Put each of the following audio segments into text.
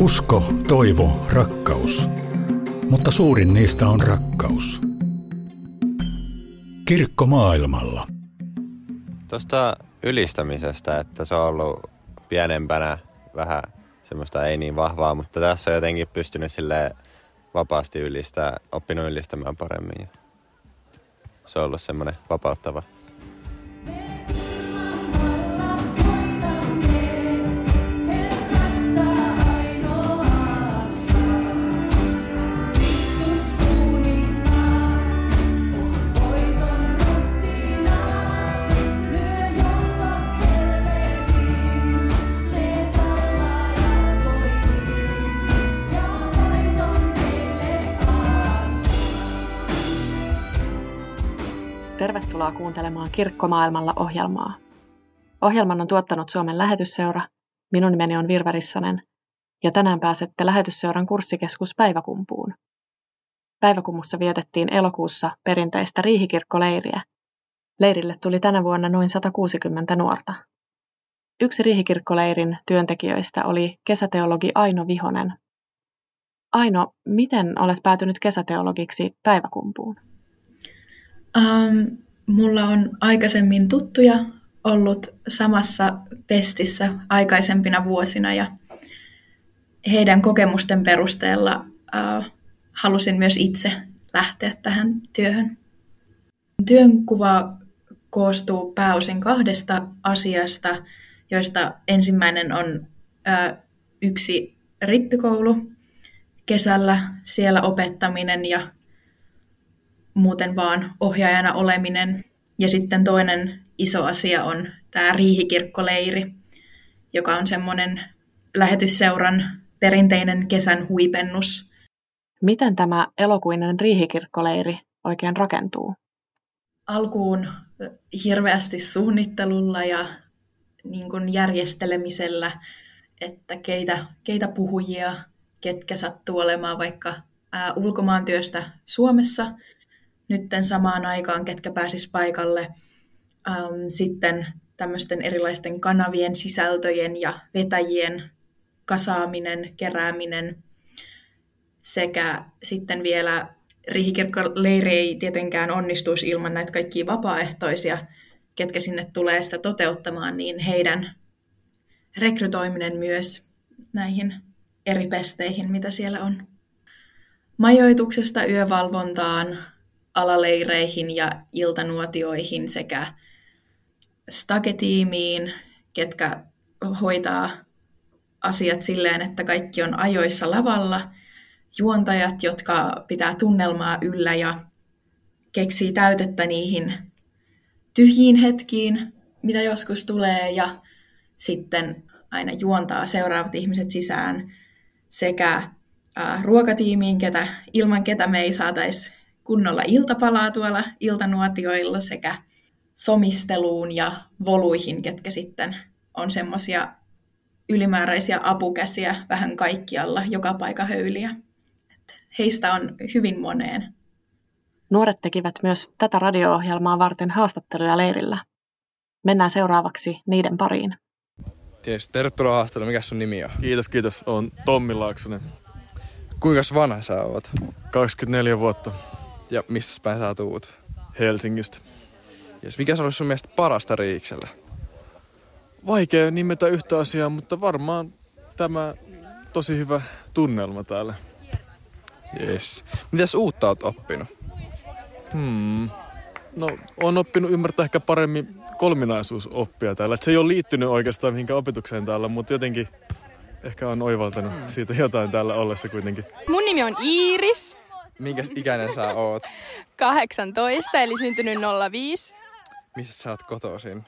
Usko, toivo, rakkaus. Mutta suurin niistä on rakkaus. Kirkko maailmalla. Tuosta ylistämisestä, että se on ollut pienempänä vähän semmoista ei niin vahvaa, mutta tässä on jotenkin pystynyt sille vapaasti ylistää, oppinut ylistämään paremmin. Se on ollut semmoinen vapauttava. Tervetuloa kuuntelemaan Kirkkomaailmalla ohjelmaa. Ohjelman on tuottanut Suomen lähetysseura. Minun nimeni on Virva Rissanen ja tänään pääsette lähetysseuran kurssikeskus Päiväkumpuun. Päiväkumussa vietettiin elokuussa perinteistä riihikirkkoleiriä. Leirille tuli tänä vuonna noin 160 nuorta. Yksi riihikirkkoleirin työntekijöistä oli kesäteologi Aino Vihonen. Aino, miten olet päätynyt kesäteologiksi Päiväkumpuun? Um, mulla on aikaisemmin tuttuja ollut samassa pestissä aikaisempina vuosina ja heidän kokemusten perusteella uh, halusin myös itse lähteä tähän työhön. Työnkuva koostuu pääosin kahdesta asiasta, joista ensimmäinen on uh, yksi rippikoulu kesällä, siellä opettaminen ja muuten vaan ohjaajana oleminen. Ja sitten toinen iso asia on tämä riihikirkkoleiri, joka on semmoinen lähetysseuran perinteinen kesän huipennus. Miten tämä elokuinen riihikirkkoleiri oikein rakentuu? Alkuun hirveästi suunnittelulla ja niin kuin järjestelemisellä, että keitä, keitä puhujia, ketkä sattuu olemaan vaikka ää, ulkomaantyöstä Suomessa – nytten samaan aikaan, ketkä pääsis paikalle. Ähm, sitten tämmöisten erilaisten kanavien sisältöjen ja vetäjien kasaaminen, kerääminen sekä sitten vielä Riihikirkkoleiri ei tietenkään onnistuisi ilman näitä kaikkia vapaaehtoisia, ketkä sinne tulee sitä toteuttamaan, niin heidän rekrytoiminen myös näihin eri pesteihin, mitä siellä on. Majoituksesta yövalvontaan, alaleireihin ja iltanuotioihin sekä staketiimiin, ketkä hoitaa asiat silleen, että kaikki on ajoissa lavalla, juontajat, jotka pitää tunnelmaa yllä ja keksii täytettä niihin tyhjiin hetkiin, mitä joskus tulee, ja sitten aina juontaa seuraavat ihmiset sisään sekä ruokatiimiin, ketä, ilman ketä me ei saataisi kunnolla iltapalaa tuolla iltanuotioilla sekä somisteluun ja voluihin, ketkä sitten on semmoisia ylimääräisiä apukäsiä vähän kaikkialla, joka paikka höyliä. heistä on hyvin moneen. Nuoret tekivät myös tätä radio-ohjelmaa varten haastatteluja leirillä. Mennään seuraavaksi niiden pariin. Ties, tervetuloa haastatteluun. Mikä sun nimi on? Kiitos, kiitos. On Tommi Laaksonen. Kuinka vanha sä oot? 24 vuotta. Ja mistä päin sä tuut? Helsingistä. Jes, mikä se olisi sun mielestä parasta Riiksellä? Vaikea nimetä yhtä asiaa, mutta varmaan tämä tosi hyvä tunnelma täällä. Jes. Mitäs uutta oot oppinut? Hmm. No, on oppinut ymmärtää ehkä paremmin kolminaisuusoppia täällä. Et se ei ole liittynyt oikeastaan mihinkään opetukseen täällä, mutta jotenkin ehkä on oivaltanut siitä jotain täällä ollessa kuitenkin. Mun nimi on Iiris. Minkä ikäinen sä oot? 18, eli syntynyt 05. Missä sä oot kotoisin?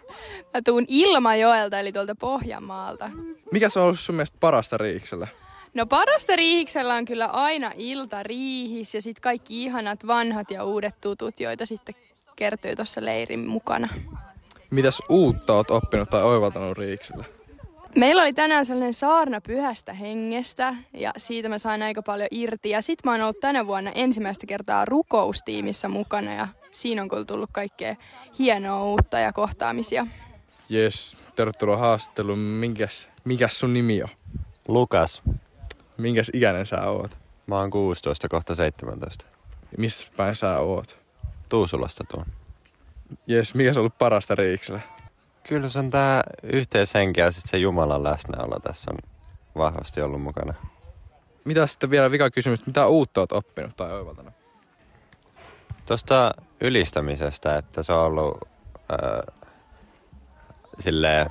Mä tuun Ilmajoelta, eli tuolta Pohjanmaalta. Mikä se on ollut sun mielestä parasta Riiksellä? No parasta Riihiksellä on kyllä aina ilta riihis ja sitten kaikki ihanat vanhat ja uudet tutut, joita sitten kertyy tuossa leirin mukana. Mitäs uutta oot oppinut tai oivaltanut Riiksellä? Meillä oli tänään sellainen saarna pyhästä hengestä ja siitä mä sain aika paljon irti. Ja sit mä oon ollut tänä vuonna ensimmäistä kertaa rukoustiimissä mukana ja siinä on kyllä tullut kaikkea hienoa uutta ja kohtaamisia. Jes, tervetuloa haastatteluun. Minkäs, mikäs sun nimi on? Lukas. Minkäs ikäinen sä oot? Mä oon 16 kohta 17. Mistä päin sä oot? Tuusulasta tuon. Jes, mikä on ollut parasta Riiksellä? Kyllä se on tää yhteishenki ja sitten se Jumalan läsnäolo tässä on vahvasti ollut mukana. Mitä sitten vielä vika kysymys, mitä uutta oot oppinut tai oivaltanut? Tuosta ylistämisestä, että se on ollut äh, silleen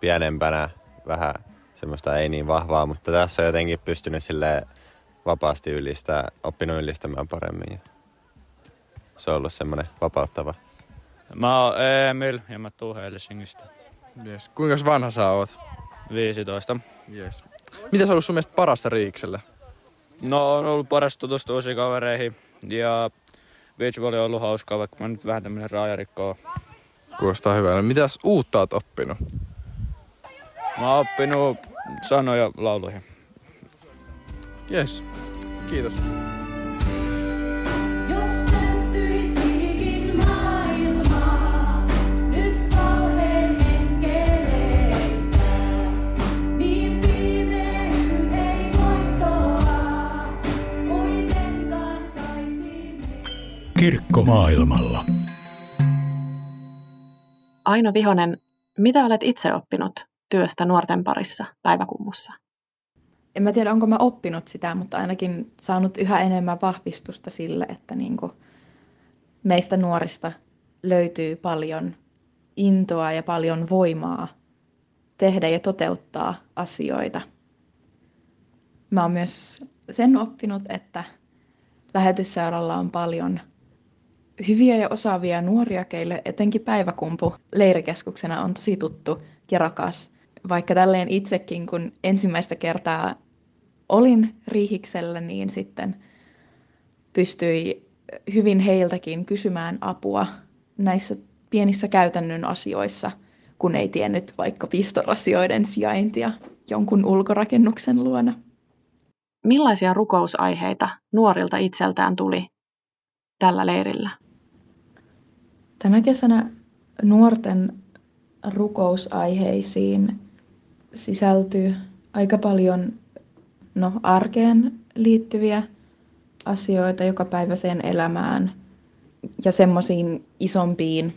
pienempänä vähän semmoista ei niin vahvaa, mutta tässä on jotenkin pystynyt sille vapaasti ylistää, oppinut ylistämään paremmin. Se on ollut semmoinen vapauttava. Mä oon Emil ja mä tuun Helsingistä. Yes. Kuinka vanha sä oot? 15. Yes. Mitä se on ollut sun mielestä parasta Riiksellä? No on ollut paras tutustua uusiin kavereihin ja beachvolley on ollut hauskaa, vaikka mä nyt vähän tämmönen raajarikko Kuulostaa hyvältä. Mitäs uutta oot oppinut? Mä oon oppinut sanoja lauluihin. Yes. Kiitos. Jos Kirkko maailmalla. Aino Vihonen, mitä olet itse oppinut työstä nuorten parissa päiväkummussa? En mä tiedä, onko mä oppinut sitä, mutta ainakin saanut yhä enemmän vahvistusta sille, että niin kuin meistä nuorista löytyy paljon intoa ja paljon voimaa tehdä ja toteuttaa asioita. Mä oon myös sen oppinut, että lähetysseuralla on paljon hyviä ja osaavia nuoria, keille etenkin päiväkumpu leirikeskuksena on tosi tuttu ja rakas. Vaikka tälleen itsekin, kun ensimmäistä kertaa olin riihiksellä, niin sitten pystyi hyvin heiltäkin kysymään apua näissä pienissä käytännön asioissa, kun ei tiennyt vaikka pistorasioiden sijaintia jonkun ulkorakennuksen luona. Millaisia rukousaiheita nuorilta itseltään tuli tällä leirillä? Tänä kesänä nuorten rukousaiheisiin sisältyy aika paljon no, arkeen liittyviä asioita jokapäiväiseen elämään ja semmoisiin isompiin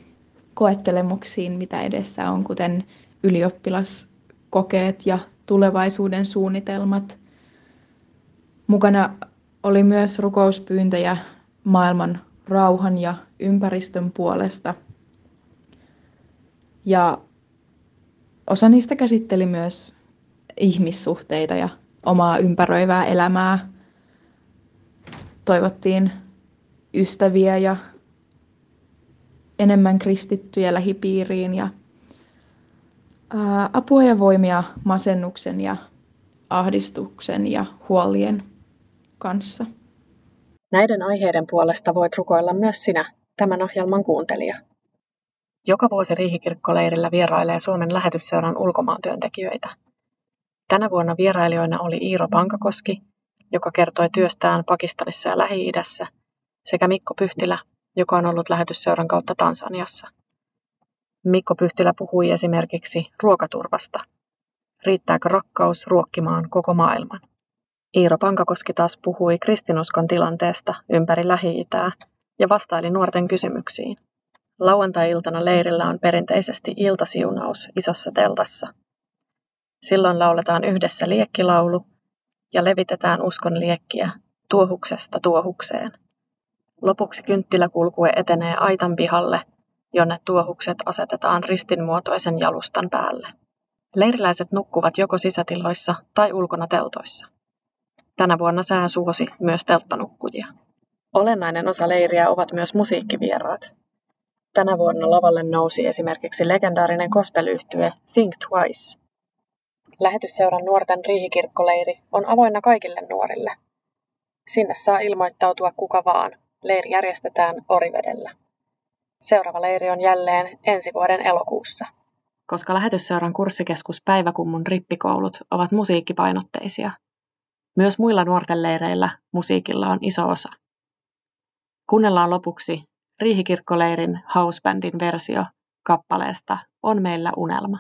koettelemuksiin, mitä edessä on, kuten ylioppilaskokeet ja tulevaisuuden suunnitelmat. Mukana oli myös rukouspyyntöjä maailman rauhan ja ympäristön puolesta. Ja osa niistä käsitteli myös ihmissuhteita ja omaa ympäröivää elämää. Toivottiin ystäviä ja enemmän kristittyjä lähipiiriin ja apua ja voimia masennuksen ja ahdistuksen ja huolien kanssa. Näiden aiheiden puolesta voit rukoilla myös sinä, tämän ohjelman kuuntelija. Joka vuosi Riihikirkkoleirillä vierailee Suomen lähetysseuran ulkomaantyöntekijöitä. Tänä vuonna vierailijoina oli Iiro Pankakoski, joka kertoi työstään Pakistanissa ja Lähi-idässä, sekä Mikko Pyhtilä, joka on ollut lähetysseuran kautta Tansaniassa. Mikko Pyhtilä puhui esimerkiksi ruokaturvasta. Riittääkö rakkaus ruokkimaan koko maailman? Iiro Pankakoski taas puhui kristinuskon tilanteesta ympäri Lähi-Itää ja vastaili nuorten kysymyksiin. Lauantai-iltana leirillä on perinteisesti iltasiunaus isossa teltassa. Silloin lauletaan yhdessä liekkilaulu ja levitetään uskon liekkiä tuohuksesta tuohukseen. Lopuksi kynttiläkulkue etenee aitan pihalle, jonne tuohukset asetetaan ristinmuotoisen jalustan päälle. Leiriläiset nukkuvat joko sisätiloissa tai ulkona teltoissa. Tänä vuonna sää suosi myös telttanukkujia. Olennainen osa leiriä ovat myös musiikkivieraat. Tänä vuonna lavalle nousi esimerkiksi legendaarinen gospel-yhtye Think Twice. Lähetysseuran nuorten riihikirkkoleiri on avoinna kaikille nuorille. Sinne saa ilmoittautua kuka vaan. Leiri järjestetään Orivedellä. Seuraava leiri on jälleen ensi vuoden elokuussa. Koska lähetysseuran kurssikeskus Päiväkummun rippikoulut ovat musiikkipainotteisia, myös muilla nuorten leireillä musiikilla on iso osa. Kuunnellaan lopuksi Riihikirkkoleirin housebandin versio kappaleesta On meillä unelma.